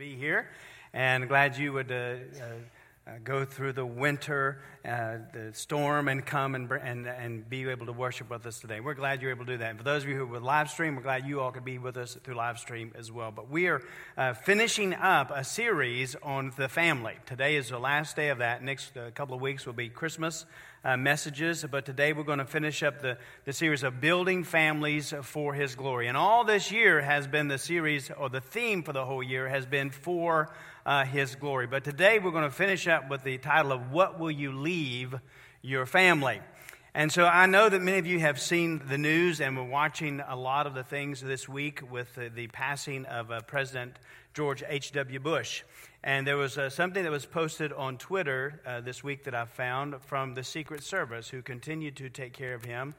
be here, and glad you would uh, uh, go through the winter, uh, the storm, and come and, and, and be able to worship with us today. We're glad you're able to do that. And for those of you who would live stream, we're glad you all could be with us through live stream as well. But we are uh, finishing up a series on the family. Today is the last day of that. Next uh, couple of weeks will be Christmas uh, messages, but today we're going to finish up the, the series of building families for His glory. And all this year has been the series, or the theme for the whole year has been for uh, His glory. But today we're going to finish up with the title of What Will You Leave Your Family? And so I know that many of you have seen the news and were watching a lot of the things this week with the, the passing of uh, President George H.W. Bush. And there was uh, something that was posted on Twitter uh, this week that I found from the Secret Service, who continued to take care of him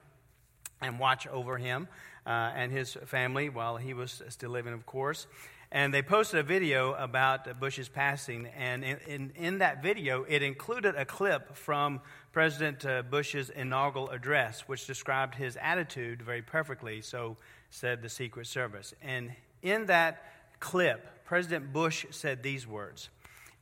and watch over him uh, and his family while he was still living, of course. And they posted a video about Bush's passing. And in, in, in that video, it included a clip from President uh, Bush's inaugural address, which described his attitude very perfectly, so said the Secret Service. And in that clip, President Bush said these words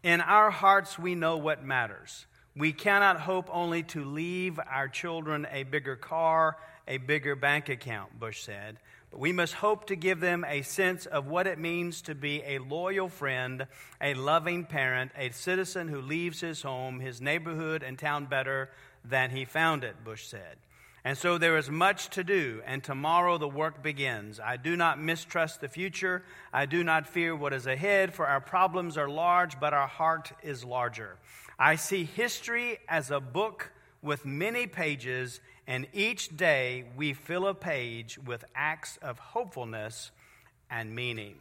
In our hearts, we know what matters. We cannot hope only to leave our children a bigger car, a bigger bank account, Bush said. But we must hope to give them a sense of what it means to be a loyal friend, a loving parent, a citizen who leaves his home, his neighborhood, and town better than he found it, Bush said. And so there is much to do, and tomorrow the work begins. I do not mistrust the future. I do not fear what is ahead, for our problems are large, but our heart is larger. I see history as a book with many pages, and each day we fill a page with acts of hopefulness and meaning.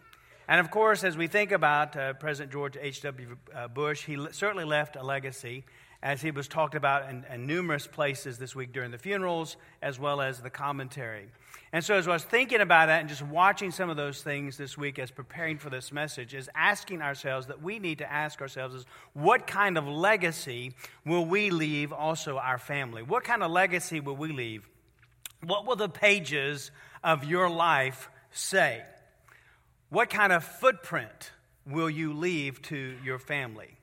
And of course, as we think about uh, President George H.W. Uh, Bush, he certainly left a legacy as he was talked about in, in, numerous places this week during the funerals, as well as the commentary. And so, as I was thinking about that and just watching some of those things this week as preparing for this message, is asking ourselves that we need to ask ourselves is what kind of legacy will we leave also our family? What kind of legacy will we leave? What will the pages of your life say? What kind of footprint will you leave to your family?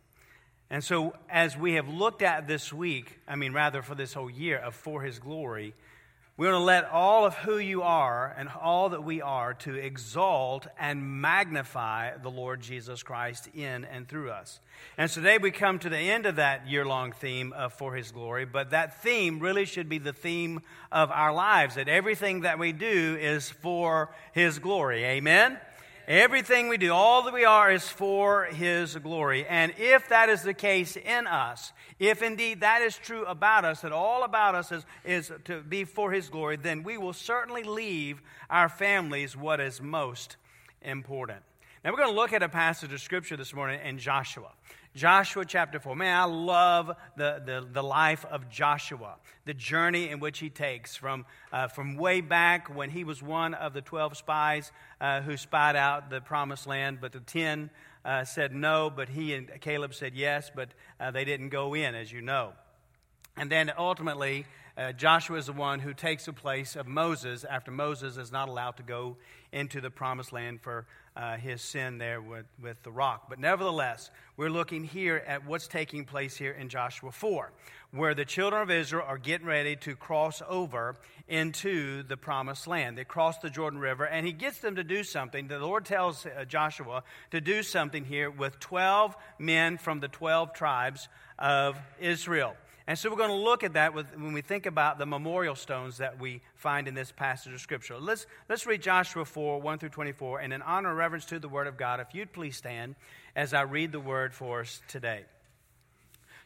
And so, as we have looked at this week, I mean, rather for this whole year of For His Glory, we want to let all of who you are and all that we are to exalt and magnify the Lord Jesus Christ in and through us. And today we come to the end of that year long theme of For His Glory, but that theme really should be the theme of our lives that everything that we do is for His glory. Amen? Everything we do, all that we are, is for His glory. And if that is the case in us, if indeed that is true about us, that all about us is, is to be for His glory, then we will certainly leave our families what is most important. Now, we're going to look at a passage of Scripture this morning in Joshua. Joshua chapter 4. Man, I love the, the, the life of Joshua, the journey in which he takes from, uh, from way back when he was one of the 12 spies uh, who spied out the promised land, but the 10 uh, said no, but he and Caleb said yes, but uh, they didn't go in, as you know. And then ultimately, uh, Joshua is the one who takes the place of Moses after Moses is not allowed to go into the promised land for uh, his sin there with, with the rock. But nevertheless, we're looking here at what's taking place here in Joshua 4, where the children of Israel are getting ready to cross over into the promised land. They cross the Jordan River, and he gets them to do something. The Lord tells uh, Joshua to do something here with 12 men from the 12 tribes of Israel. And so we're going to look at that with, when we think about the memorial stones that we find in this passage of Scripture. Let's, let's read Joshua 4 1 through 24. And in honor and reverence to the Word of God, if you'd please stand as I read the Word for us today.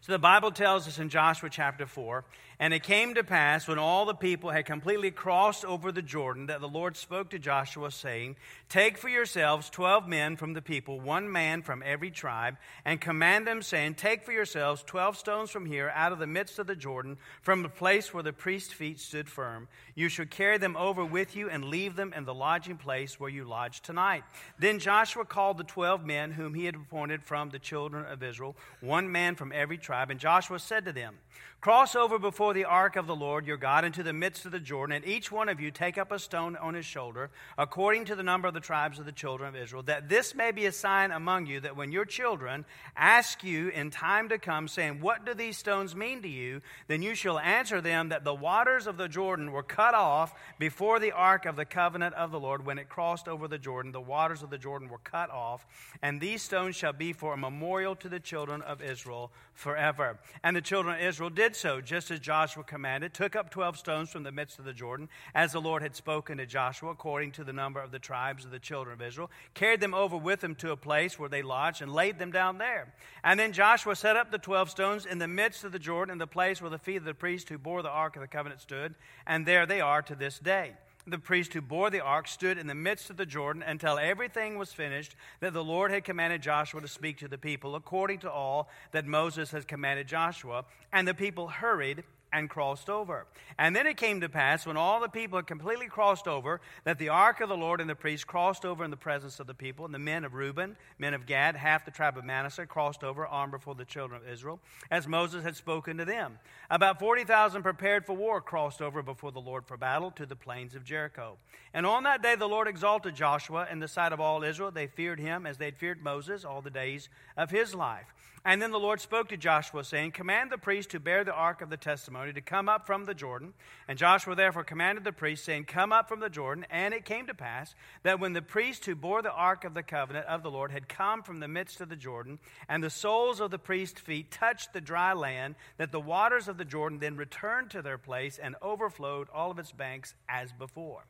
So the Bible tells us in Joshua chapter 4 And it came to pass when all the people had completely crossed over the Jordan that the Lord spoke to Joshua, saying, Take for yourselves twelve men from the people, one man from every tribe, and command them, saying, Take for yourselves twelve stones from here, out of the midst of the Jordan, from the place where the priest's feet stood firm. You shall carry them over with you and leave them in the lodging place where you lodge tonight. Then Joshua called the twelve men whom he had appointed from the children of Israel, one man from every tribe tribe. And Joshua said to them, Cross over before the ark of the Lord your God into the midst of the Jordan, and each one of you take up a stone on his shoulder, according to the number of the tribes of the children of Israel, that this may be a sign among you that when your children ask you in time to come, saying, What do these stones mean to you? then you shall answer them that the waters of the Jordan were cut off before the ark of the covenant of the Lord. When it crossed over the Jordan, the waters of the Jordan were cut off, and these stones shall be for a memorial to the children of Israel forever. And the children of Israel did so, just as Joshua commanded, took up 12 stones from the midst of the Jordan, as the Lord had spoken to Joshua, according to the number of the tribes of the children of Israel, carried them over with him to a place where they lodged, and laid them down there. And then Joshua set up the 12 stones in the midst of the Jordan, in the place where the feet of the priest who bore the ark of the covenant stood, and there they are to this day the priest who bore the ark stood in the midst of the Jordan until everything was finished that the Lord had commanded Joshua to speak to the people, according to all that Moses had commanded Joshua. And the people hurried and crossed over. And then it came to pass, when all the people had completely crossed over, that the ark of the Lord and the priests crossed over in the presence of the people. And the men of Reuben, men of Gad, half the tribe of Manasseh, crossed over armed before the children of Israel, as Moses had spoken to them. About 40,000 prepared for war crossed over before the Lord for battle to the plains of Jericho. And on that day the Lord exalted Joshua in the sight of all Israel. They feared him as they had feared Moses all the days of his life. And then the Lord spoke to Joshua, saying, Command the priest to bear the ark of the testimony to come up from the Jordan. And Joshua therefore commanded the priest, saying, Come up from the Jordan. And it came to pass that when the priest who bore the ark of the covenant of the Lord had come from the midst of the Jordan, and the soles of the priest's feet touched the dry land, that the waters of the Jordan then returned to their place and overflowed all of its banks as before.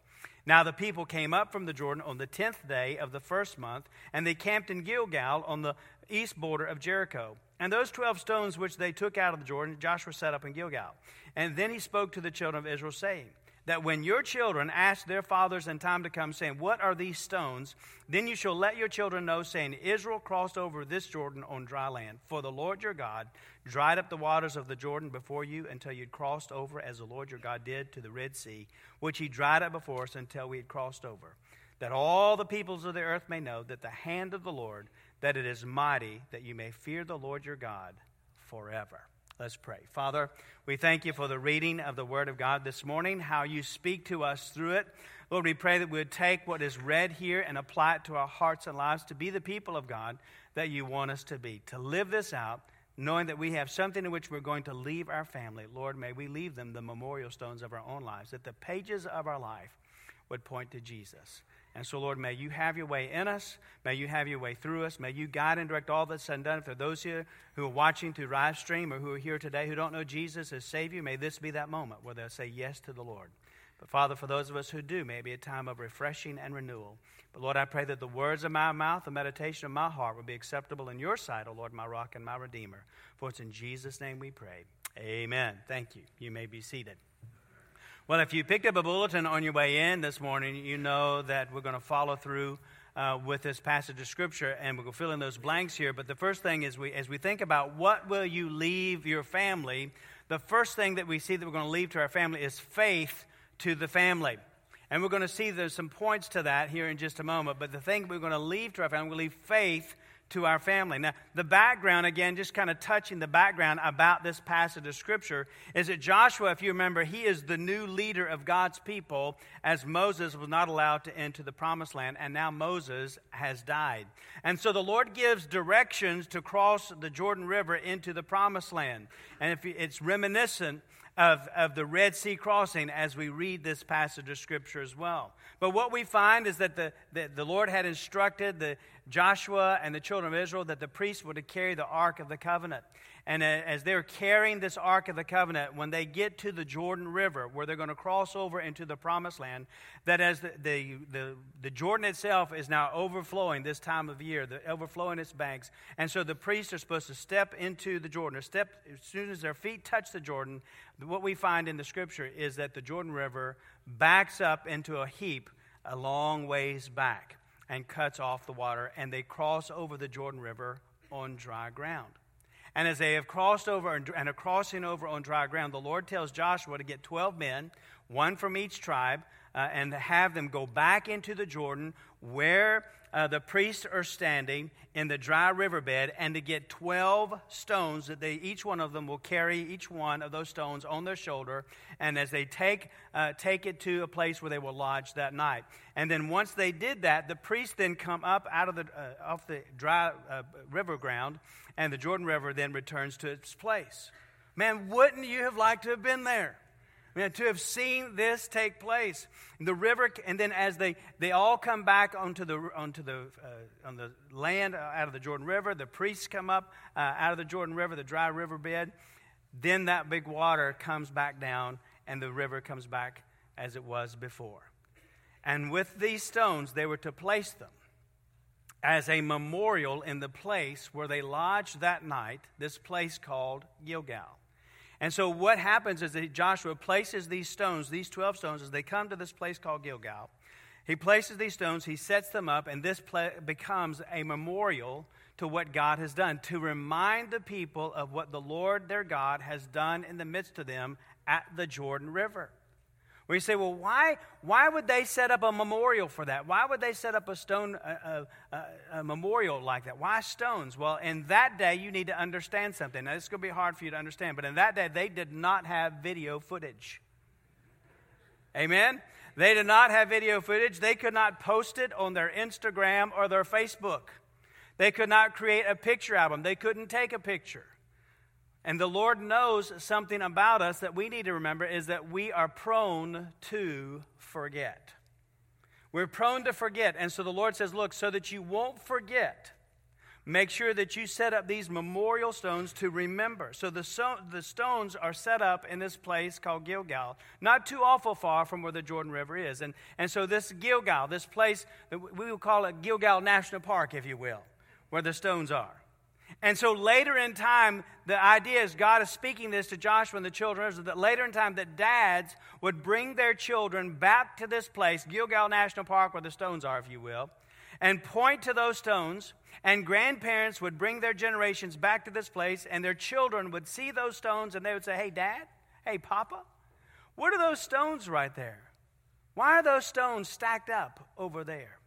Now the people came up from the Jordan on the tenth day of the first month, and they camped in Gilgal on the east border of Jericho. And those 12 stones which they took out of the Jordan, Joshua set up in Gilgal. And then he spoke to the children of Israel, saying, That when your children ask their fathers in time to come, saying, What are these stones? Then you shall let your children know, saying, Israel crossed over this Jordan on dry land. For the Lord your God dried up the waters of the Jordan before you until you had crossed over, as the Lord your God did to the Red Sea, which he dried up before us until we had crossed over. That all the peoples of the earth may know that the hand of the Lord that it is mighty, that you may fear the Lord your God forever. Let's pray. Father, we thank you for the reading of the Word of God this morning, how you speak to us through it. Lord, we pray that we would take what is read here and apply it to our hearts and lives to be the people of God that you want us to be, to live this out, knowing that we have something in which we're going to leave our family. Lord, may we leave them the memorial stones of our own lives, that the pages of our life would point to Jesus. And so, Lord, may you have your way in us. May you have your way through us. May you guide and direct all that's said and done. For those here who are watching through live stream or who are here today who don't know Jesus as Savior, may this be that moment where they'll say yes to the Lord. But, Father, for those of us who do, may it be a time of refreshing and renewal. But, Lord, I pray that the words of my mouth, the meditation of my heart will be acceptable in your sight, O Lord, my rock and my redeemer. For it's in Jesus' name we pray. Amen. Thank you. You may be seated. Well, if you picked up a bulletin on your way in this morning, you know that we're going to follow through uh, with this passage of Scripture, and we're going to fill in those blanks here. But the first thing is, we, as we think about what will you leave your family, the first thing that we see that we're going to leave to our family is faith to the family. And we're going to see there's some points to that here in just a moment. But the thing we're going to leave to our family, we're going to leave faith to our family. Now, the background, again, just kind of touching the background about this passage of Scripture, is that Joshua, if you remember, he is the new leader of God's people as Moses was not allowed to enter the promised land, and now Moses has died. And so the Lord gives directions to cross the Jordan River into the promised land. And if it's reminiscent of, of the Red Sea crossing as we read this passage of Scripture as well. But what we find is that the, the, the Lord had instructed the, Joshua and the children of Israel that the priests were to carry the Ark of the Covenant. And as they're carrying this Ark of the Covenant, when they get to the Jordan River, where they're going to cross over into the Promised Land, that as the, the, the, the Jordan itself is now overflowing this time of year, the, overflowing its banks. And so the priests are supposed to step into the Jordan, or step as soon as their feet touch the Jordan. What we find in the scripture is that the Jordan River backs up into a heap a long ways back and cuts off the water, and they cross over the Jordan River on dry ground. And as they have crossed over and are crossing over on dry ground, the Lord tells Joshua to get 12 men, one from each tribe, uh, and have them go back into the Jordan where uh, the priests are standing in the dry riverbed and to get 12 stones that they each one of them will carry each one of those stones on their shoulder. And as they take, uh, take it to a place where they will lodge that night. And then once they did that the priests then come up out of the uh, off the dry uh, river ground and the jordan river then returns to its place. Man wouldn't you have liked to have been there To have seen this take place. The river, and then as they, they all come back onto the, onto the, uh, on the land out of the Jordan River, the priests come up uh, out of the Jordan River, the dry riverbed, then that big water comes back down and the river comes back as it was before. And with these stones, they were to place them as a memorial in the place where they lodged that night, this place called Gilgal. And so what happens is that Joshua places these stones, these 12 stones, as they come to this place called Gilgal. He places these stones, he sets them up, and this becomes a memorial to what God has done, to remind the people of what the Lord their God has done in the midst of them at the Jordan River. Where you say, well, why, why would they set up a memorial for that? Why would they set up a stone, a, a, a memorial like that? Why stones? Well, in that day, you need to understand something. Now, this is going to be hard for you to understand, but in that day, they did not have video footage. Amen? They did not have video footage. They could not post it on their Instagram or their Facebook. They could not create a picture album. They couldn't take a picture. And the Lord knows something about us that we need to remember is that we are prone to forget. We're prone to forget. And so the Lord says, Look, so that you won't forget, make sure that you set up these memorial stones to remember. So the, so, the stones are set up in this place called Gilgal, not too awful far from where the Jordan River is. And, and so this Gilgal, this place, that we will call it Gilgal National Park, if you will, where the stones are. And so later in time, the idea is God is speaking this to Joshua and the children of Israel that later in time that dads would bring their children back to this place, Gilgal National Park, where the stones are, if you will, and point to those stones. And grandparents would bring their generations back to this place, and their children would see those stones and they would say, Hey, Dad, hey, Papa, what are those stones right there? Why are those stones stacked up over there?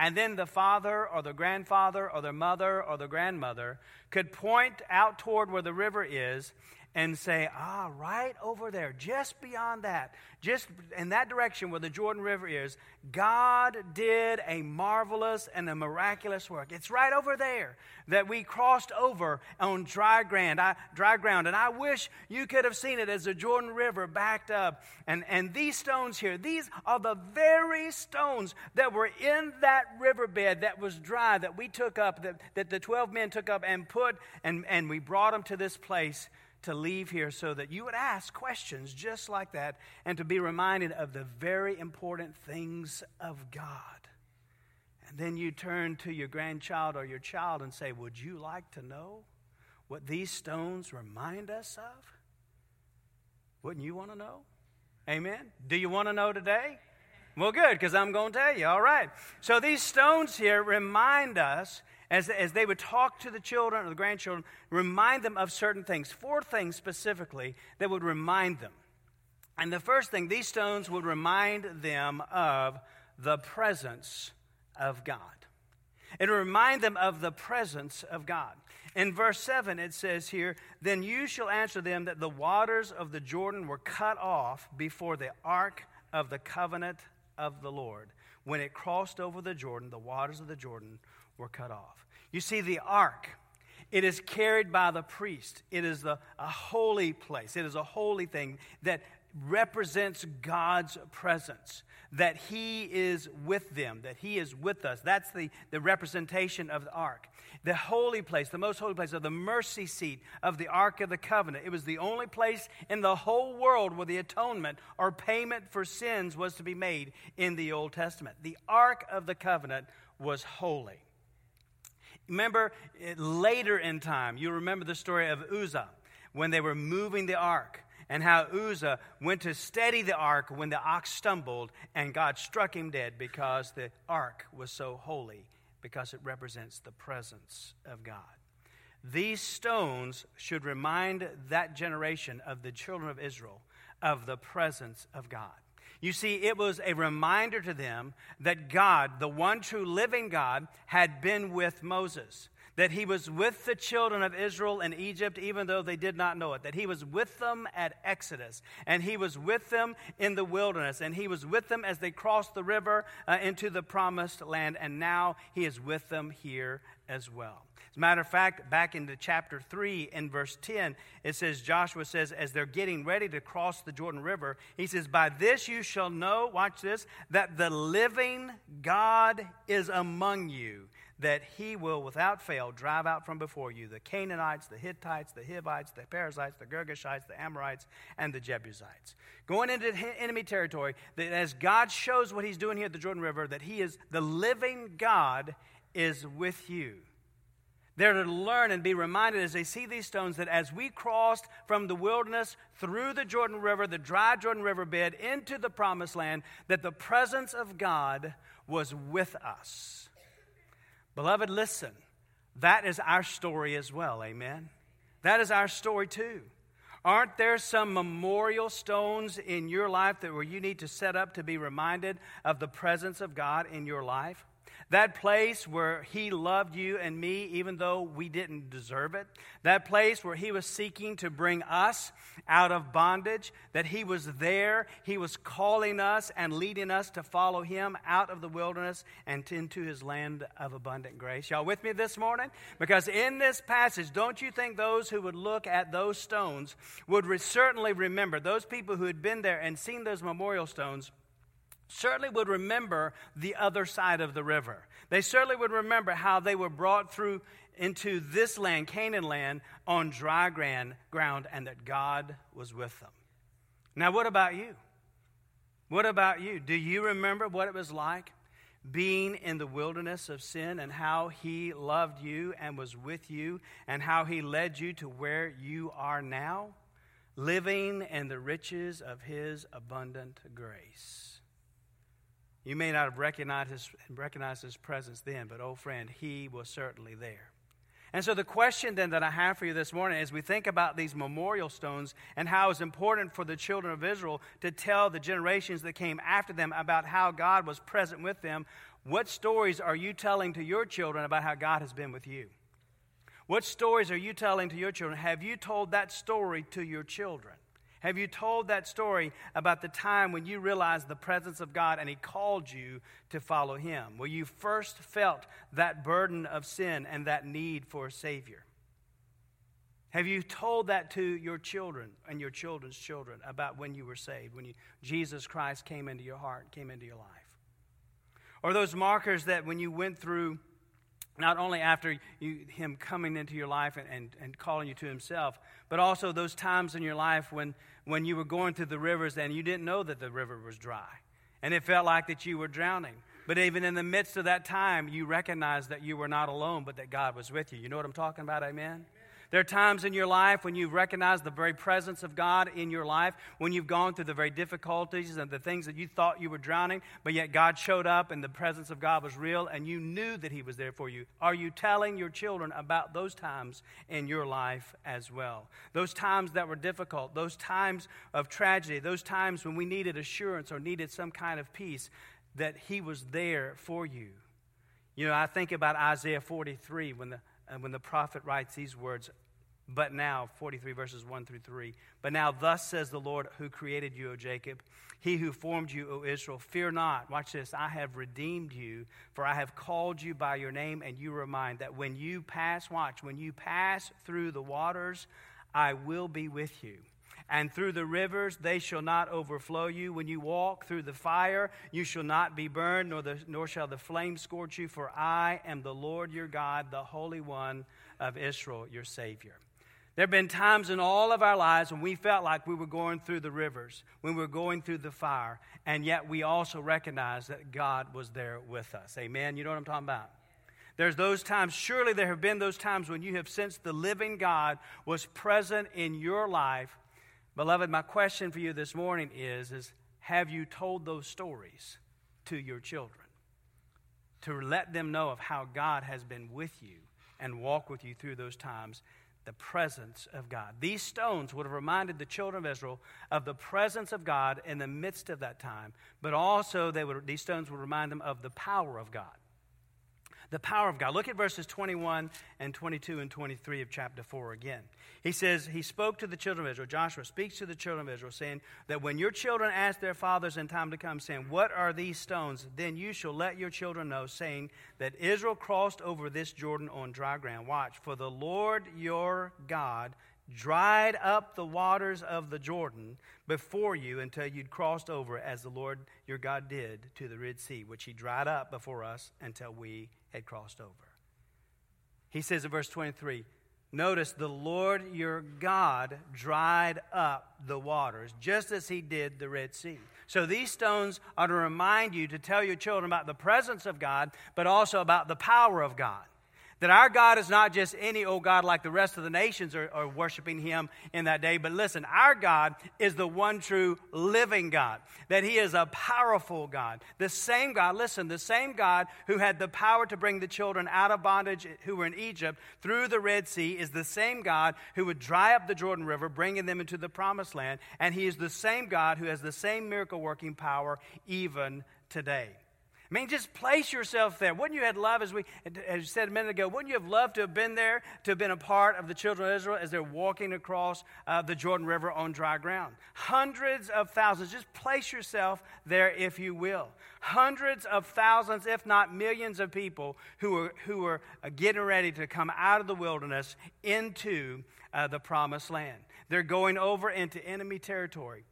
And then the father or the grandfather or the mother or the grandmother could point out toward where the river is and say, ah, right over there, just beyond that, just in that direction where the Jordan River is, God did a marvelous and a miraculous work. It's right over there that we crossed over on dry ground. I, dry ground. And I wish you could have seen it as the Jordan River backed up. And, and these stones here, these are the very stones that were in that riverbed that was dry, that we took up, that, that the 12 men took up and put, and, and we brought them to this place to leave here so that you would ask questions just like that and to be reminded of the very important things of God. And then you turn to your grandchild or your child and say, Would you like to know what these stones remind us of? Wouldn't you want to know? Amen. Do you want to know today? Well, good, because I'm going to tell you. All right. So these stones here remind us as, as they would talk to the children or the grandchildren, remind them of certain things, four things specifically that would remind them. And the first thing, these stones would remind them of the presence of God. It would remind them of the presence of God. In verse 7, it says here, Then you shall answer them that the waters of the Jordan were cut off before the ark of the covenant of the Lord. When it crossed over the Jordan, the waters of the Jordan were cut off. You see, the ark, it is carried by the priest. It is the, a holy place. It is a holy thing that represents God's presence, that He is with them, that He is with us. That's the, the representation of the ark. The holy place, the most holy place of the mercy seat of the Ark of the Covenant. It was the only place in the whole world where the atonement or payment for sins was to be made in the Old Testament. The Ark of the Covenant was holy. Remember eh, later in time, you remember the story of Uzzah when they were moving the ark and how Uzzah went to steady the ark when the ox stumbled and God struck him dead because the ark was so holy, because it represents the presence of God. These stones should remind that generation of the children of Israel of the presence of God. You see, it was a reminder to them that God, the one true living God, had been with Moses that he was with the children of Israel in Egypt, even though they did not know it, that he was with them at Exodus, and he was with them in the wilderness, and he was with them as they crossed the river uh, into the promised land, and now he is with them here as well. As a matter of fact, back into chapter 3 in verse 10, it says, Joshua says, as they're getting ready to cross the Jordan River, he says, By this you shall know, watch this, that the living God is among you that he will without fail drive out from before you the Canaanites, the Hittites, the Hivites, the Perizzites, the Girgashites, the Amorites, and the Jebusites. Going into enemy territory, that as God shows what he's doing here at the Jordan River, that he is the living God is with you. They're to learn and be reminded as they see these stones that as we crossed from the wilderness through the Jordan River, the dry Jordan River bed, into the promised land, that the presence of God was with us. Beloved, listen. That is our story as well. Amen. That is our story too. Aren't there some memorial stones in your life that where you need to set up to be reminded of the presence of God in your life? That place where He loved you and me, even though we didn't deserve it. That place where He was seeking to bring us out of bondage. That He was there. He was calling us and leading us to follow Him out of the wilderness and into His land of abundant grace. Y'all with me this morning? Because in this passage, don't you think those who would look at those stones would re- certainly remember, those people who had been there and seen those memorial stones certainly would remember the other side of the river. They certainly would remember how they were brought through into this land, Canaan land, on dry ground, and that God was with them. Now, what about you? What about you? Do you remember what it was like being in the wilderness of sin and how He loved you and was with you and how He led you to where you are now? Living in the riches of His abundant grace. You may not have recognized his, recognized his presence then, but, oh friend, he was certainly there. And so, the question then that I have for you this morning as we think about these memorial stones and how it's important for the children of Israel to tell the generations that came after them about how God was present with them, what stories are you telling to your children about how God has been with you? What stories are you telling to your children? Have you told that story to your children? Have you told that story about the time when you realized the presence of God and He called you to follow Him? Where you first felt that burden of sin and that need for a Savior? Have you told that to your children and your children's children about when you were saved, when you, Jesus Christ came into your heart, came into your life? Or those markers that when you went through not only after you, him coming into your life and, and, and calling you to himself, but also those times in your life when, when you were going through the rivers and you didn't know that the river was dry. And it felt like that you were drowning. But even in the midst of that time, you recognized that you were not alone, but that God was with you. You know what I'm talking about? Amen? There are times in your life when you've recognized the very presence of God in your life, when you've gone through the very difficulties and the things that you thought you were drowning, but yet God showed up and the presence of God was real and you knew that He was there for you. Are you telling your children about those times in your life as well? Those times that were difficult, those times of tragedy, those times when we needed assurance or needed some kind of peace, that He was there for you. You know, I think about Isaiah 43 when the uh, when the prophet writes these words, but now, 43 verses 1 through 3. But now, thus says the Lord who created you, O Jacob, he who formed you, O Israel, fear not. Watch this. I have redeemed you, for I have called you by your name, and you remind that when you pass, watch, when you pass through the waters, I will be with you and through the rivers they shall not overflow you. When you walk through the fire, you shall not be burned, nor, the, nor shall the flame scorch you, for I am the Lord your God, the Holy One of Israel, your Savior. There have been times in all of our lives when we felt like we were going through the rivers, when we were going through the fire, and yet we also recognized that God was there with us. Amen? You know what I'm talking about? There's those times, surely there have been those times when you have sensed the living God was present in your life Beloved, my question for you this morning is, is have you told those stories to your children? To let them know of how God has been with you and walk with you through those times the presence of God. These stones would have reminded the children of Israel of the presence of God in the midst of that time, but also they would, these stones would remind them of the power of God the power of God. Look at verses 21 and 22 and 23 of chapter 4 again. He says, He spoke to the children of Israel. Joshua speaks to the children of Israel, saying that when your children ask their fathers in time to come, saying, What are these stones? Then you shall let your children know, saying that Israel crossed over this Jordan on dry ground. Watch, for the Lord your God dried up the waters of the Jordan before you until you'd crossed over, as the Lord your God did to the Red Sea, which he dried up before us until we had crossed over. He says in verse 23 Notice the Lord your God dried up the waters, just as he did the Red Sea. So these stones are to remind you to tell your children about the presence of God, but also about the power of God. That our God is not just any old God like the rest of the nations are, are, worshiping Him in that day, but listen, our God is the one true living God. That He is a powerful God. The same God, listen, the same God who had the power to bring the children out of bondage who were in Egypt through the Red Sea is the same God who would dry up the Jordan River, bringing them into the promised land. And He is the same God who has the same miracle working power even today. I mean, just place yourself there. Wouldn't you have loved, as we as said a minute ago, wouldn't you have loved to have been there, to have been a part of the children of Israel as they're walking across uh, the Jordan River on dry ground? Hundreds of thousands. Just place yourself there, if you will. Hundreds of thousands, if not millions, of people who are, who are uh, getting ready to come out of the wilderness into uh, the promised land. They're going over into enemy territory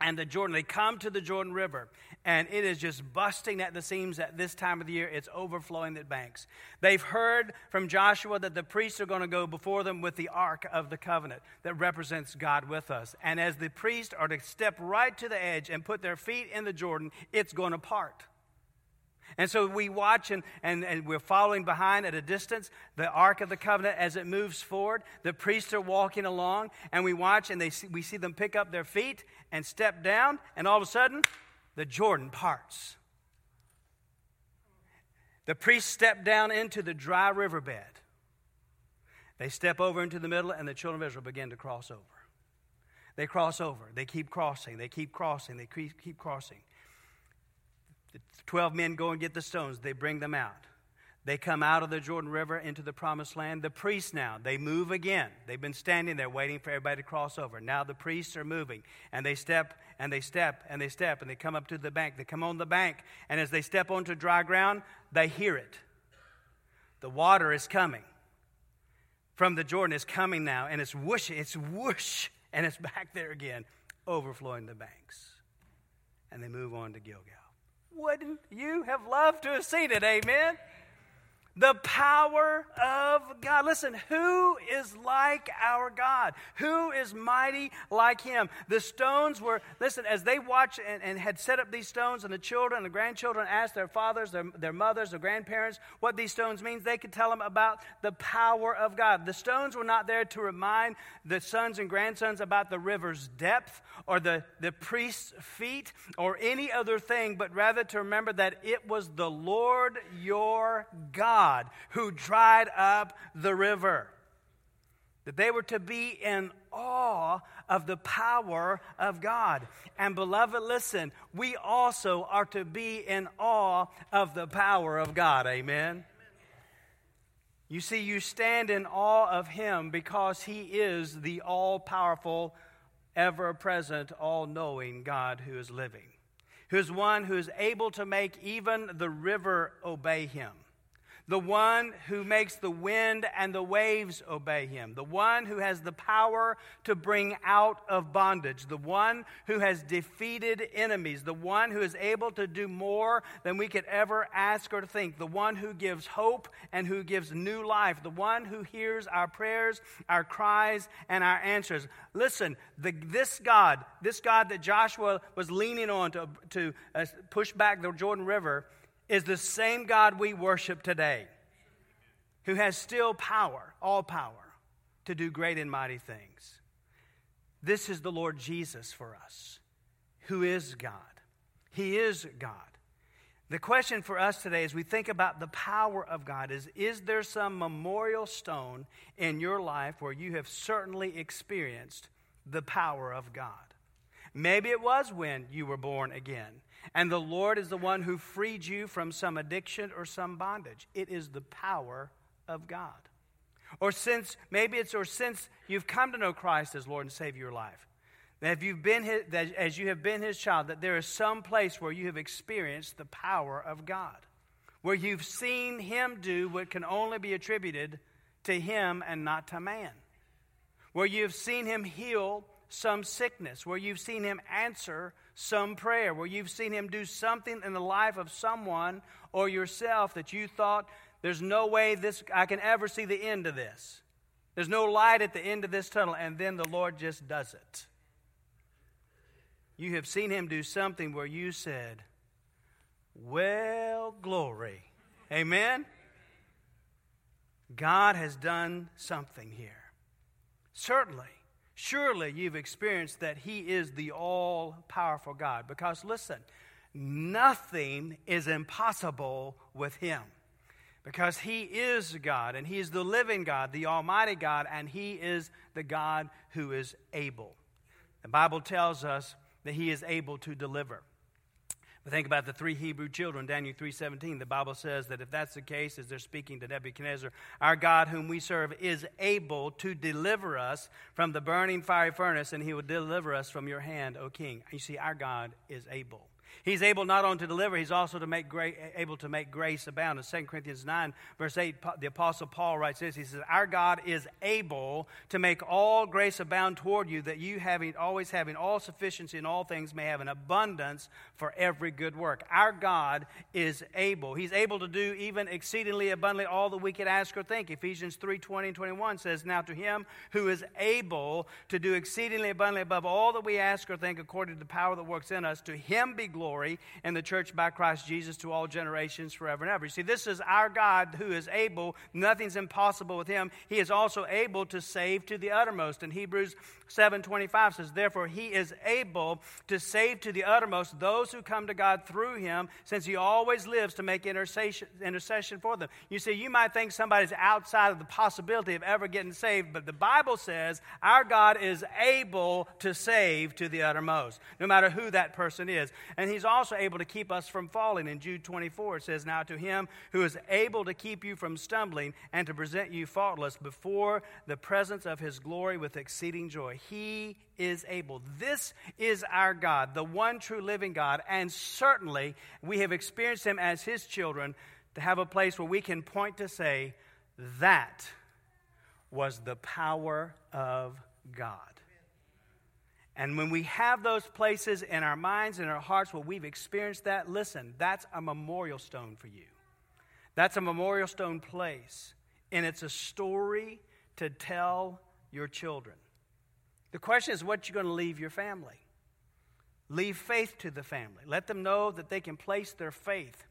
and the Jordan. They come to the Jordan River, and it is just busting at the seams at this time of the year. It's overflowing the banks. They've heard from Joshua that the priests are going to go before them with the Ark of the Covenant that represents God with us. And as the priests are to step right to the edge and put their feet in the Jordan, it's going to part. And so we watch and, and, and we're following behind at a distance the Ark of the Covenant as it moves forward. The priests are walking along, and we watch and they see, we see them pick up their feet and step down, and all of a sudden, the Jordan parts. The priests step down into the dry riverbed. They step over into the middle, and the children of Israel begin to cross over. They cross over. They keep crossing. They keep crossing. They keep, crossing. The 12 men go and get the stones. They bring them out. They come out of the Jordan River into the promised land. The priests now, they move again. They've been standing there waiting for everybody to cross over. Now the priests are moving and they step and they step and they step and they come up to the bank. They come on the bank and as they step onto dry ground, they hear it. The water is coming from the Jordan. It's coming now and it's whoosh, it's whoosh, and it's back there again, overflowing the banks. And they move on to Gilgal. Wouldn't you have loved to have seen it? Amen. The power of God. Listen, who is like our God? Who is mighty like him? The stones were, listen, as they watched and, and, had set up these stones, and the children and the grandchildren asked their fathers, their, their mothers, their grandparents what these stones means, they could tell them about the power of God. The stones were not there to remind the sons and grandsons about the river's depth or the, the priest's feet or any other thing, but rather to remember that it was the Lord your God God who dried up the river. That they were to be in awe of the power of God. And beloved, listen, we also are to be in awe of the power of God. Amen. You see, you stand in awe of Him because He is the all powerful, ever present, all knowing God who is living, who is one who is able to make even the river obey Him the one who makes the wind and the waves obey him, the one who has the power to bring out of bondage, the one who has defeated enemies, the one who is able to do more than we could ever ask or think, the one who gives hope and who gives new life, the one who hears our prayers, our cries, and our answers. Listen, the, this God, this God that Joshua was leaning on to, to uh, push back the Jordan River, is the same God we worship today, who has still power, all power, to do great and mighty things. This is the Lord Jesus for us, who is God. He is God. The question for us today as we think about the power of God is Is there some memorial stone in your life where you have certainly experienced the power of God? Maybe it was when you were born again, and the Lord is the one who freed you from some addiction or some bondage. It is the power of God. Or since, maybe it's, or since you've come to know Christ as Lord and Savior of your life. That, if you've been his, that as you have been his child, that there is some place where you have experienced the power of God, where you've seen him do what can only be attributed to him and not to man, where you've seen him heal some sickness, where you've seen him answer some prayer, where you've seen him do something in the life of someone or yourself that you thought, there's no way this I can ever see the end of this. There's no light at the end of this tunnel, and then the Lord just does it. You have seen him do something where you said, Well, glory. Amen? God has done something here. Certainly, surely you've experienced that He is the all powerful God. Because listen, nothing is impossible with Him. Because He is God, and He is the living God, the Almighty God, and He is the God who is able. The Bible tells us that he is able to deliver. Think about the three Hebrew children, Daniel 3:17. The Bible says that if that's the case, as they're speaking to Nebuchadnezzar, our God whom we serve is able to deliver us from the burning fiery furnace, and he will deliver us from your hand, O king. You see, our God is able. He's able not only to deliver, he's also to make great, able to make grace abound. In 2 Corinthians 9, verse 8, the Apostle Paul writes this. He says, Our God is able to make all grace abound toward you, that you having always having all sufficiency in all things may have an abundance for every good work. Our God is able. He's able to do even exceedingly abundantly all that we could ask or think. Ephesians 3 20 and 21 says, Now to him who is able to do exceedingly abundantly above all that we ask or think according to the power that works in us, to him be glory glory in the church by Christ Jesus to all generations forever and ever. You see, this is our God who is able, nothing's impossible with him. He is also able to save to the uttermost. And Hebrews 7:25 says, "Therefore he is able to save to the uttermost those who come to God through him, since he always lives to make intercession, intercession for them." You see, you might think somebody's outside of the possibility of ever getting saved, but the Bible says our God is able to save to the uttermost, no matter who that person is. And he's also able to keep us from falling. In Jude 24 it says, "Now to him who is able to keep you from stumbling and to present you faultless before the presence of his glory with exceeding joy." He is able. This is our God, the one true living God, and certainly we have experienced Him as His children to have a place where we can point to say, that was the power of God. And when we have those places in our minds and our hearts where we've experienced that, listen, that's a memorial stone for you. That's a memorial stone place. And it's a story to tell your children. The question is what you're going to leave your family. Leave faith to the family. Let them know that they can place their faith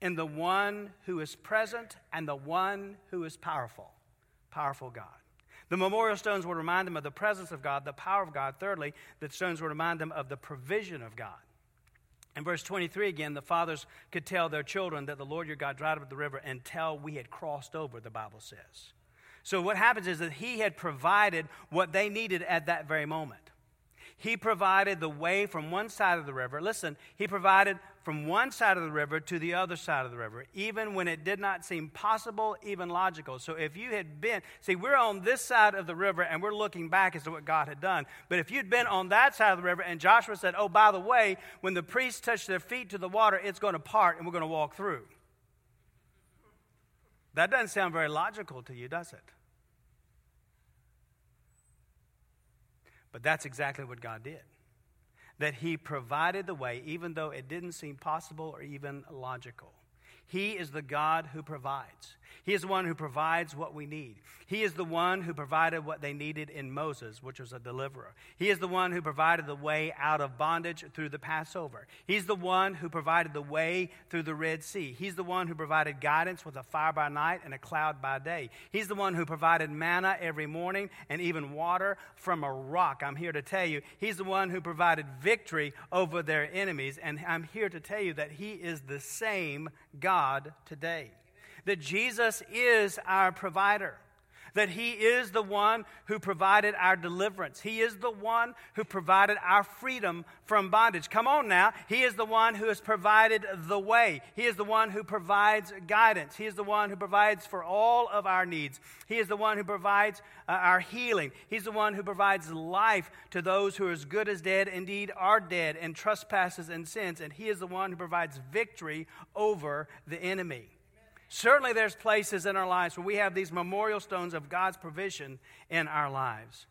in the one who is present and the one who is powerful. Powerful God. The memorial stones would remind them of the presence of God, the power of God. Thirdly, the stones would remind them of the provision of God. In verse 23 again, the fathers could tell their children that the Lord your God dried up the river until we had crossed over, the Bible says. So what happens is that he had provided what they needed at that very moment. He provided the way from one side of the river. Listen, he provided from one side of the river to the other side of the river, even when it did not seem possible, even logical. So if you had been, see, we're on this side of the river and we're looking back as to what God had done. But if you'd been on that side of the river and Joshua said, oh, by the way, when the priests touch their feet to the water, it's going to part and we're going to walk through. That doesn't sound very logical to you, does it? But that's exactly what God did. That He provided the way, even though it didn't seem possible or even logical. He is the God who provides. He is the one who provides what we need. He is the one who provided what they needed in Moses, which was a deliverer. He is the one who provided the way out of bondage through the Passover. He's the one who provided the way through the Red Sea. He's the one who provided guidance with a fire by night and a cloud by day. He's the one who provided manna every morning and even water from a rock. I'm here to tell you, He's the one who provided victory over their enemies. And I'm here to tell you that He is the same God today that Jesus is our provider, that He is the one who provided our deliverance. He is the one who provided our freedom from bondage. Come on now. He is the one who has provided the way. He is the one who provides guidance. He is the one who provides for all of our needs. He is the one who provides uh, our healing. He's the one who provides life to those who are as good as dead, indeed are dead in trespasses and sins. And He is the one who provides victory over the enemy. Certainly, there's places in our lives where we have these memorial stones of God's provision in our lives.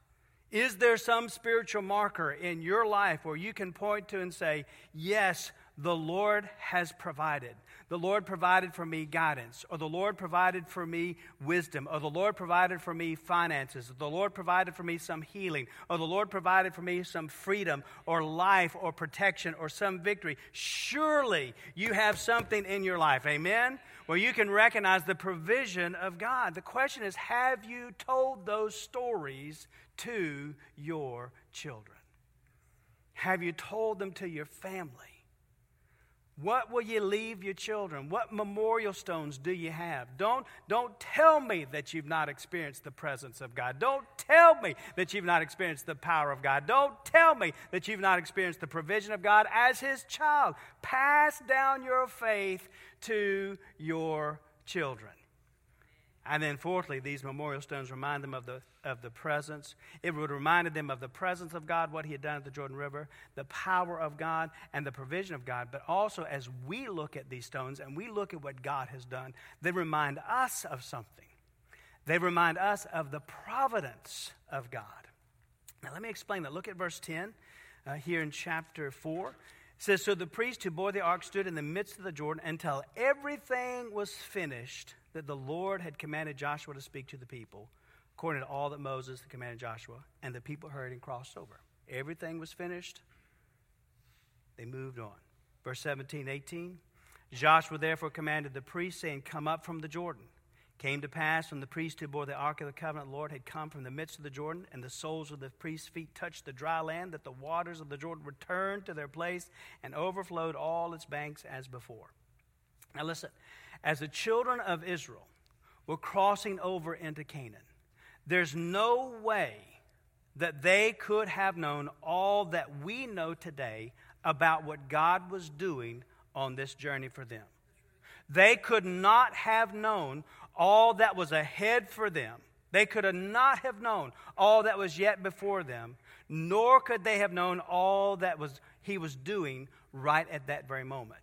Is there some spiritual marker in your life where you can point to and say, Yes, the Lord has provided? The Lord provided for me guidance, or the Lord provided for me wisdom, or the Lord provided for me finances, or the Lord provided for me some healing, or the Lord provided for me some freedom, or life, or protection, or some victory. Surely you have something in your life, amen, where you can recognize the provision of God. The question is have you told those stories to your children? Have you told them to your family? What will you leave your children? What memorial stones do you have? Don't, don't tell me that you've not experienced the presence of God. Don't tell me that you've not experienced the power of God. Don't tell me that you've not experienced the provision of God as His child. Pass down your faith to your children. And then, fourthly, these memorial stones remind them of the, of the presence. It would remind them of the presence of God, what He had done at the Jordan River, the power of God, and the provision of God. But also, as we look at these stones and we look at what God has done, they remind us of something. They remind us of the providence of God. Now, let me explain that. Look at verse 10 uh, here in chapter 4. It says, So the priest who bore the ark stood in the midst of the Jordan until everything was finished that the Lord had commanded Joshua to speak to the people, according to all that Moses had commanded Joshua, and the people heard and crossed over. Everything was finished. They moved on. Verse 17, 18. Joshua therefore commanded the priests, saying, Come up from the Jordan. Came to pass when the priest who bore the ark of the covenant, Lord, had come from the midst of the Jordan, and the soles of the priest's feet touched the dry land, that the waters of the Jordan returned to their place and overflowed all its banks as before. Now listen, as the children of Israel were crossing over into Canaan, there's no way that they could have known all that we know today about what God was doing on this journey for them. They could not have known all that was ahead for them. They could not have known all that was yet before them, nor could they have known all that was he was doing right at that very moment.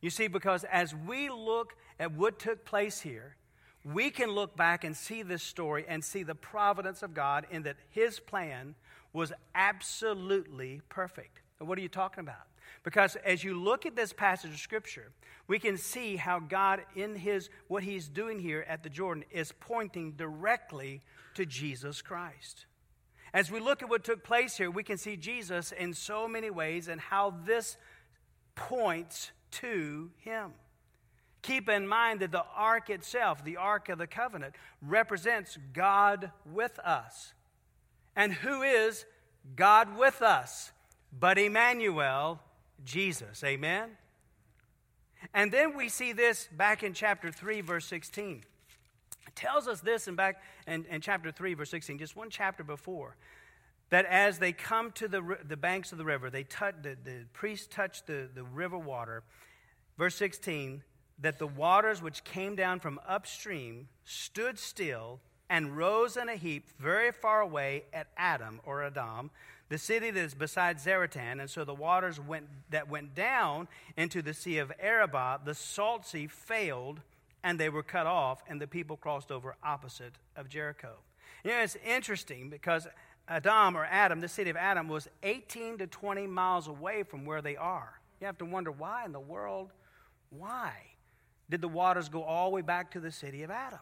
You see, because as we look at what took place here, we can look back and see this story and see the providence of God in that His plan was absolutely perfect. And what are you talking about? Because as you look at this passage of Scripture, we can see how God, in His what He's doing here at the Jordan, is pointing directly to Jesus Christ. As we look at what took place here, we can see Jesus in so many ways and how this points to him. Keep in mind that the ark itself, the ark of the covenant, represents God with us. And who is God with us? But Emmanuel, Jesus. Amen? And then we see this back in chapter 3, verse 16. It tells us this in back in, in chapter 3, verse 16, just one chapter before that as they come to the, the banks of the river, they touch, the, the priests touch the, the river water. Verse 16, that the waters which came down from upstream stood still and rose in a heap very far away at Adam or Adam, the city that is beside Zaretan. And so the waters went, that went down into the sea of Arabah, the salt sea, failed, and they were cut off, and the people crossed over opposite of Jericho. You know, it's interesting because Adam or Adam, the city of Adam, was 18 to 20 miles away from where they are. You have to wonder why in the world, why did the waters go all the way back to the city of Adam.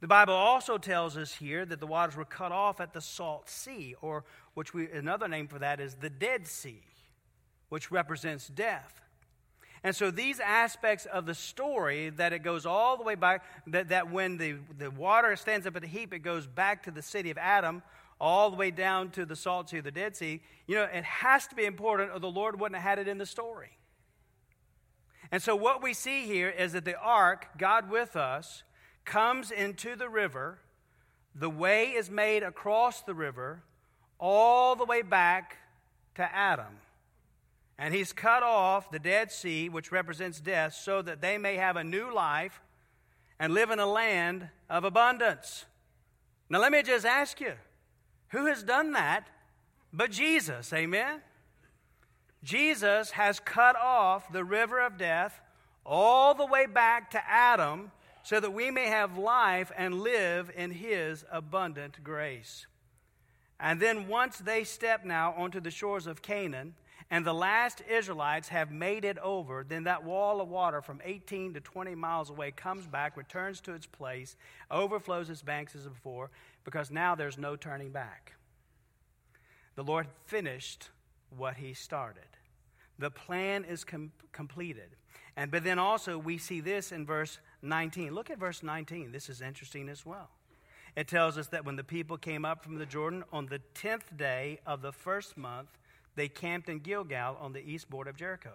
The Bible also tells us here that the waters were cut off at the Salt Sea, or which we, another name for that is the Dead Sea, which represents death. And so these aspects of the story, that it goes all the way back, that, that when the, the water stands up at a heap, it goes back to the city of Adam, all the way down to the Salt Sea, the Dead Sea. You know, it has to be important, or the Lord wouldn't have had it in the story. And so what we see here is that the ark, God with us, comes into the river, the way is made across the river, all the way back to Adam. And he's cut off the Dead Sea, which represents death, so that they may have a new life and live in a land of abundance. Now, let me just ask you who has done that but Jesus? Amen? Jesus has cut off the river of death all the way back to Adam so that we may have life and live in his abundant grace. And then once they step now onto the shores of Canaan, and the last Israelites have made it over, then that wall of water from 18 to 20 miles away comes back, returns to its place, overflows its banks as before, because now there's no turning back. The Lord finished what he started. The plan is com- completed. And but then also we see this in verse 19. Look at verse 19. This is interesting as well. It tells us that when the people came up from the Jordan on the 10th day of the first month, they camped in Gilgal on the east border of Jericho.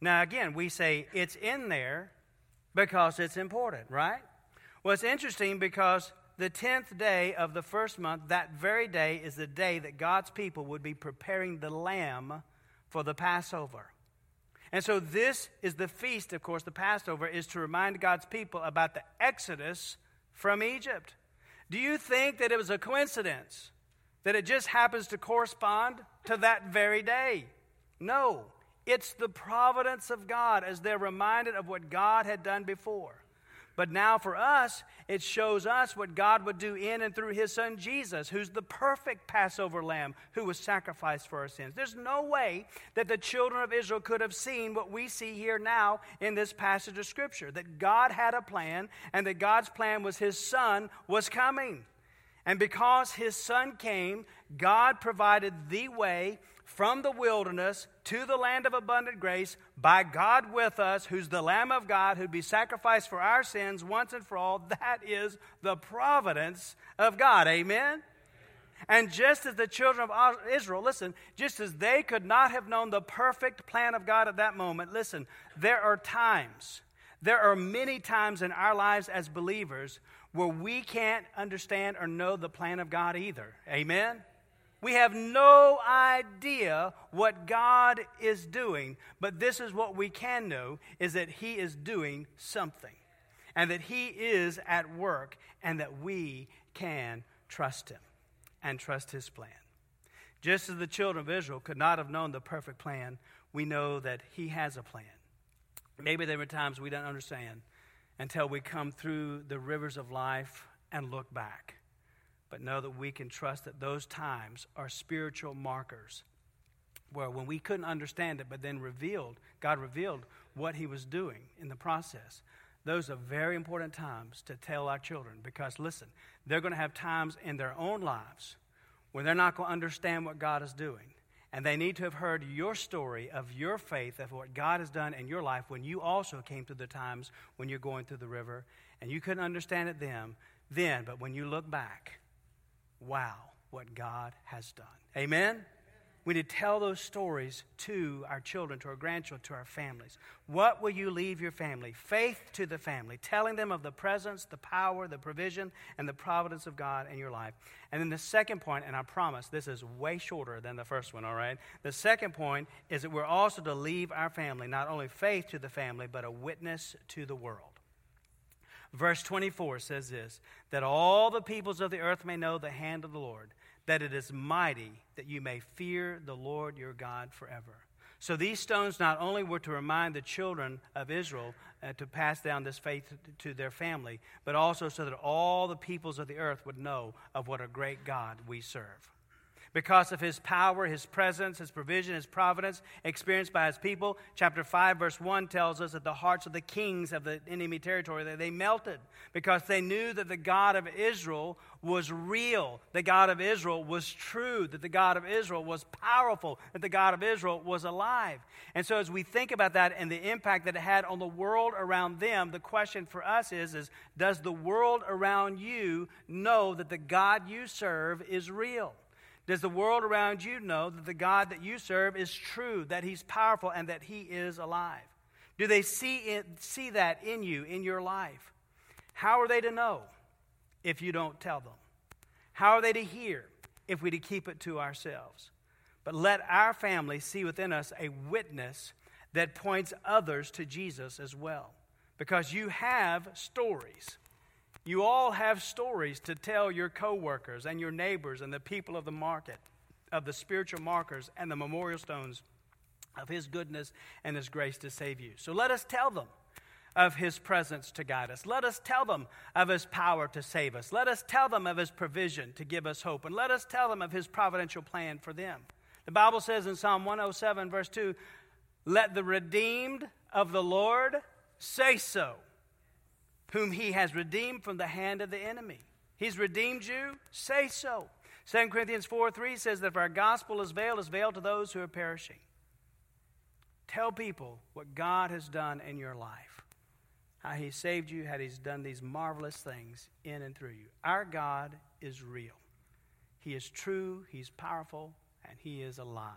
Now, again, we say it's in there because it's important, right? Well, it's interesting because the 10th day of the first month, that very day, is the day that God's people would be preparing the lamb for the Passover. And so, this is the feast, of course, the Passover is to remind God's people about the exodus from Egypt. Do you think that it was a coincidence that it just happens to correspond to that very day? No, it's the providence of God as they're reminded of what God had done before. But now for us, it shows us what God would do in and through his son Jesus, who's the perfect Passover lamb who was sacrificed for our sins. There's no way that the children of Israel could have seen what we see here now in this passage of Scripture that God had a plan and that God's plan was his son was coming. And because his son came, God provided the way from the wilderness to the land of abundant grace by God with us, who's the Lamb of God, who'd be sacrificed for our sins once and for all. That is the providence of God. Amen? And just as the children of Israel, listen, just as they could not have known the perfect plan of God at that moment, listen, there are times, there are many times in our lives as believers where we can't understand or know the plan of God either. Amen? We have no idea what God is doing, but this is what we can know is that he is doing something and that he is at work and that we can trust him and trust his plan. Just as the children of Israel could not have known the perfect plan, we know that he has a plan. Maybe there were times we don't understand until we come through the rivers of life and look back but know that we can trust that those times are spiritual markers where when we couldn't understand it, but then revealed, God revealed what He was doing in the process. Those are very important times to tell our children because, listen, they're going to have times in their own lives when they're not going to understand what God is doing. And they need to have heard your story of your faith, of what God has done in your life when you also came through the times when you're going through the river and you couldn't understand it then, then but when you look back, wow, what God has done. Amen? We need to tell those stories to our children, to our grandchildren, to our families. What will you leave your family? Faith to the family, telling them of the presence, the power, the provision, and the providence of God in your life. And then the second point, and I promise this is way shorter than the first one, all right? The second point is that we're also to leave our family, not only faith to the family, but a witness to the world. Verse 24 says this that all the peoples of the earth may know the hand of the Lord, that it is mighty, that you may fear the Lord your God forever. So these stones not only were to remind the children of Israel uh, to pass down this faith to their family, but also so that all the peoples of the earth would know of what a great God we serve. Because of his power, his presence, his provision, his providence experienced by his people. Chapter 5, verse 1 tells us that the hearts of the kings of the enemy territory, they melted because they knew that the God of Israel was real, the God of Israel was true, that the God of Israel was powerful, that the God of Israel was alive. And so as we think about that and the impact that it had on the world around them, the question for us is, is does the world around you know that the God you serve is real? Does the world around you know that the God that you serve is true, that He's powerful, and that He is alive? Do they see, it, see that in you, in your life? How are they to know if you don't tell them? How are they to hear if we to keep it to ourselves? But let our family see within us a witness that points others to Jesus as well. Because you have stories. You all have stories to tell your coworkers and your neighbors and the people of the market of the spiritual markers and the memorial stones of his goodness and his grace to save you. So let us tell them of his presence to guide us. Let us tell them of his power to save us. Let us tell them of his provision to give us hope. And let us tell them of his providential plan for them. The Bible says in Psalm 107, verse 2, let the redeemed of the Lord say so whom he has redeemed from the hand of the enemy. He's redeemed you, say so. 2 Corinthians 4 3 says that if our gospel is veiled, it's veiled to those who are perishing. Tell people what God has done in your life, how he saved you, how he's done these marvelous things in and through you. Our God is real. He is true, he's powerful, and he is alive.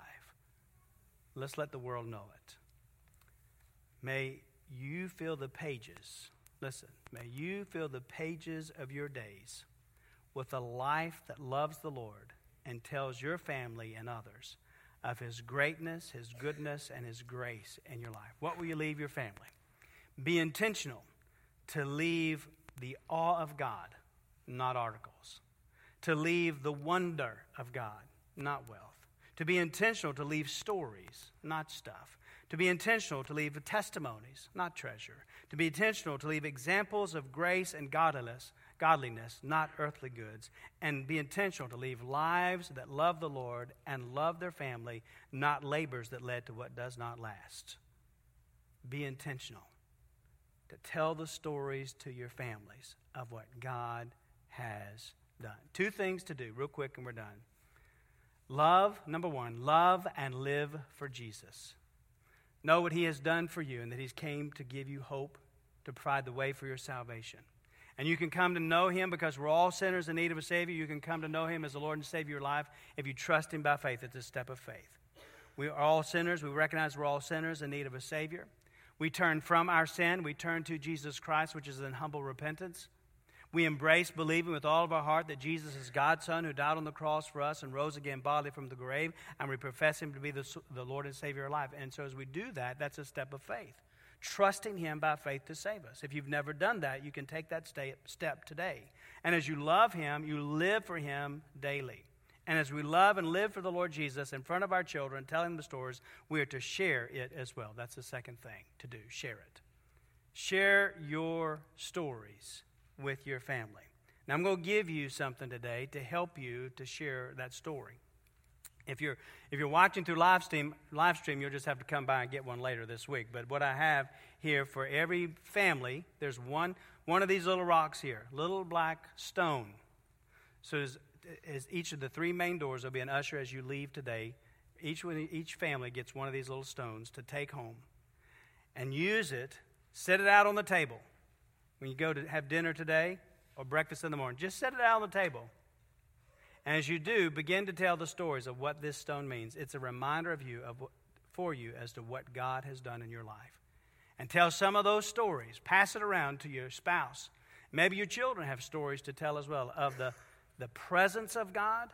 Let's let the world know it. May you fill the pages Listen, may you fill the pages of your days with a life that loves the Lord and tells your family and others of His greatness, His goodness, and His grace in your life. What will you leave your family? Be intentional to leave the awe of God, not articles. To leave the wonder of God, not wealth. To be intentional to leave stories, not stuff. To be intentional to leave testimonies, not treasure to be intentional, to leave examples of grace and godliness, godliness, not earthly goods, and be intentional to leave lives that love the Lord and love their family, not labors that led to what does not last. Be intentional to tell the stories to your families of what God has done. Two things to do, real quick, and we're done. Love, number one, love and live for Jesus. Know what he has done for you and that he's came to give you hope to provide the way for your salvation. And you can come to know Him because we're all sinners in need of a Savior. You can come to know Him as the Lord and Savior of your life if you trust Him by faith. It's a step of faith. We are all sinners. We recognize we're all sinners in need of a Savior. We turn from our sin. We turn to Jesus Christ, which is in humble repentance. We embrace believing with all of our heart that Jesus is God's Son who died on the cross for us and rose again bodily from the grave, and we profess Him to be the, the Lord and Savior of life. And so as we do that, that's a step of faith trusting Him by faith to save us. If you've never done that, you can take that step today. And as you love Him, you live for Him daily. And as we love and live for the Lord Jesus in front of our children, telling the stories, we are to share it as well. That's the second thing to do share it. Share your stories with your family. Now, I'm going to give you something today to help you to share that story. If you're, if you're watching through live stream, live stream, you'll just have to come by and get one later this week. But what I have here for every family, there's one, one of these little rocks here, little black stone. So as, as each of the three main doors, there'll be an usher as you leave today. Each, each family gets one of these little stones to take home and use it, set it out on the table. When you go to have dinner today or breakfast in the morning, just set it out on the table and as you do, begin to tell the stories of what this stone means. It's a reminder of you, of, for you, as to what God has done in your life. And tell some of those stories. Pass it around to your spouse. Maybe your children have stories to tell as well of the, the presence of God,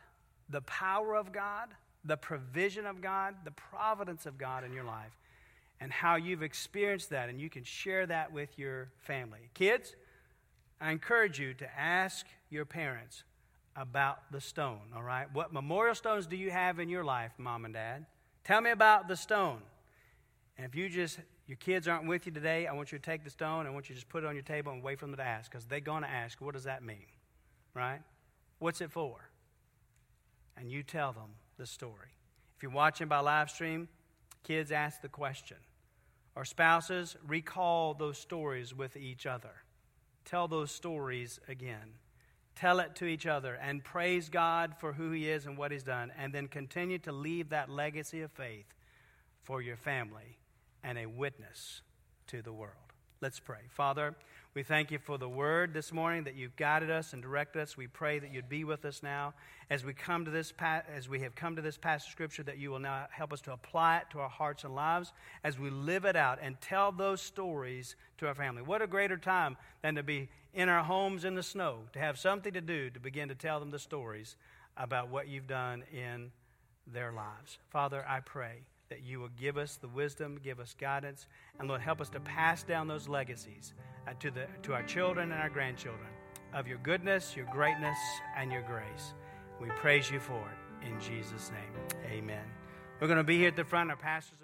the power of God, the provision of God, the providence of God in your life, and how you've experienced that. And you can share that with your family. Kids, I encourage you to ask your parents about the stone, all right? What memorial stones do you have in your life, mom and dad? Tell me about the stone. And if you just, your kids aren't with you today, I want you to take the stone, I want you to just put it on your table and wait for them to ask, because they're going to ask, what does that mean? Right? What's it for? and you tell them the story. If you're watching by live stream, kids ask the question. Or spouses, recall those stories with each other. Tell those stories again. Tell it to each other and praise God for who He is and what He's done, and then continue to leave that legacy of faith for your family and a witness to the world. Let's pray. Father, we thank you for the word this morning that you've guided us and directed us. We pray that you'd be with us now as we come to this as we have come to this passage of scripture that you will now help us to apply it to our hearts and lives as we live it out and tell those stories to our family. What a greater time than to be in our homes in the snow, to have something to do to begin to tell them the stories about what you've done in their lives. Father, I pray that you will give us the wisdom, give us guidance, and Lord, help us to pass down those legacies uh, to, the, to our children and our grandchildren of your goodness, your greatness, and your grace. We praise you for it in Jesus' name. Amen. We're going to be here at the front. Our pastors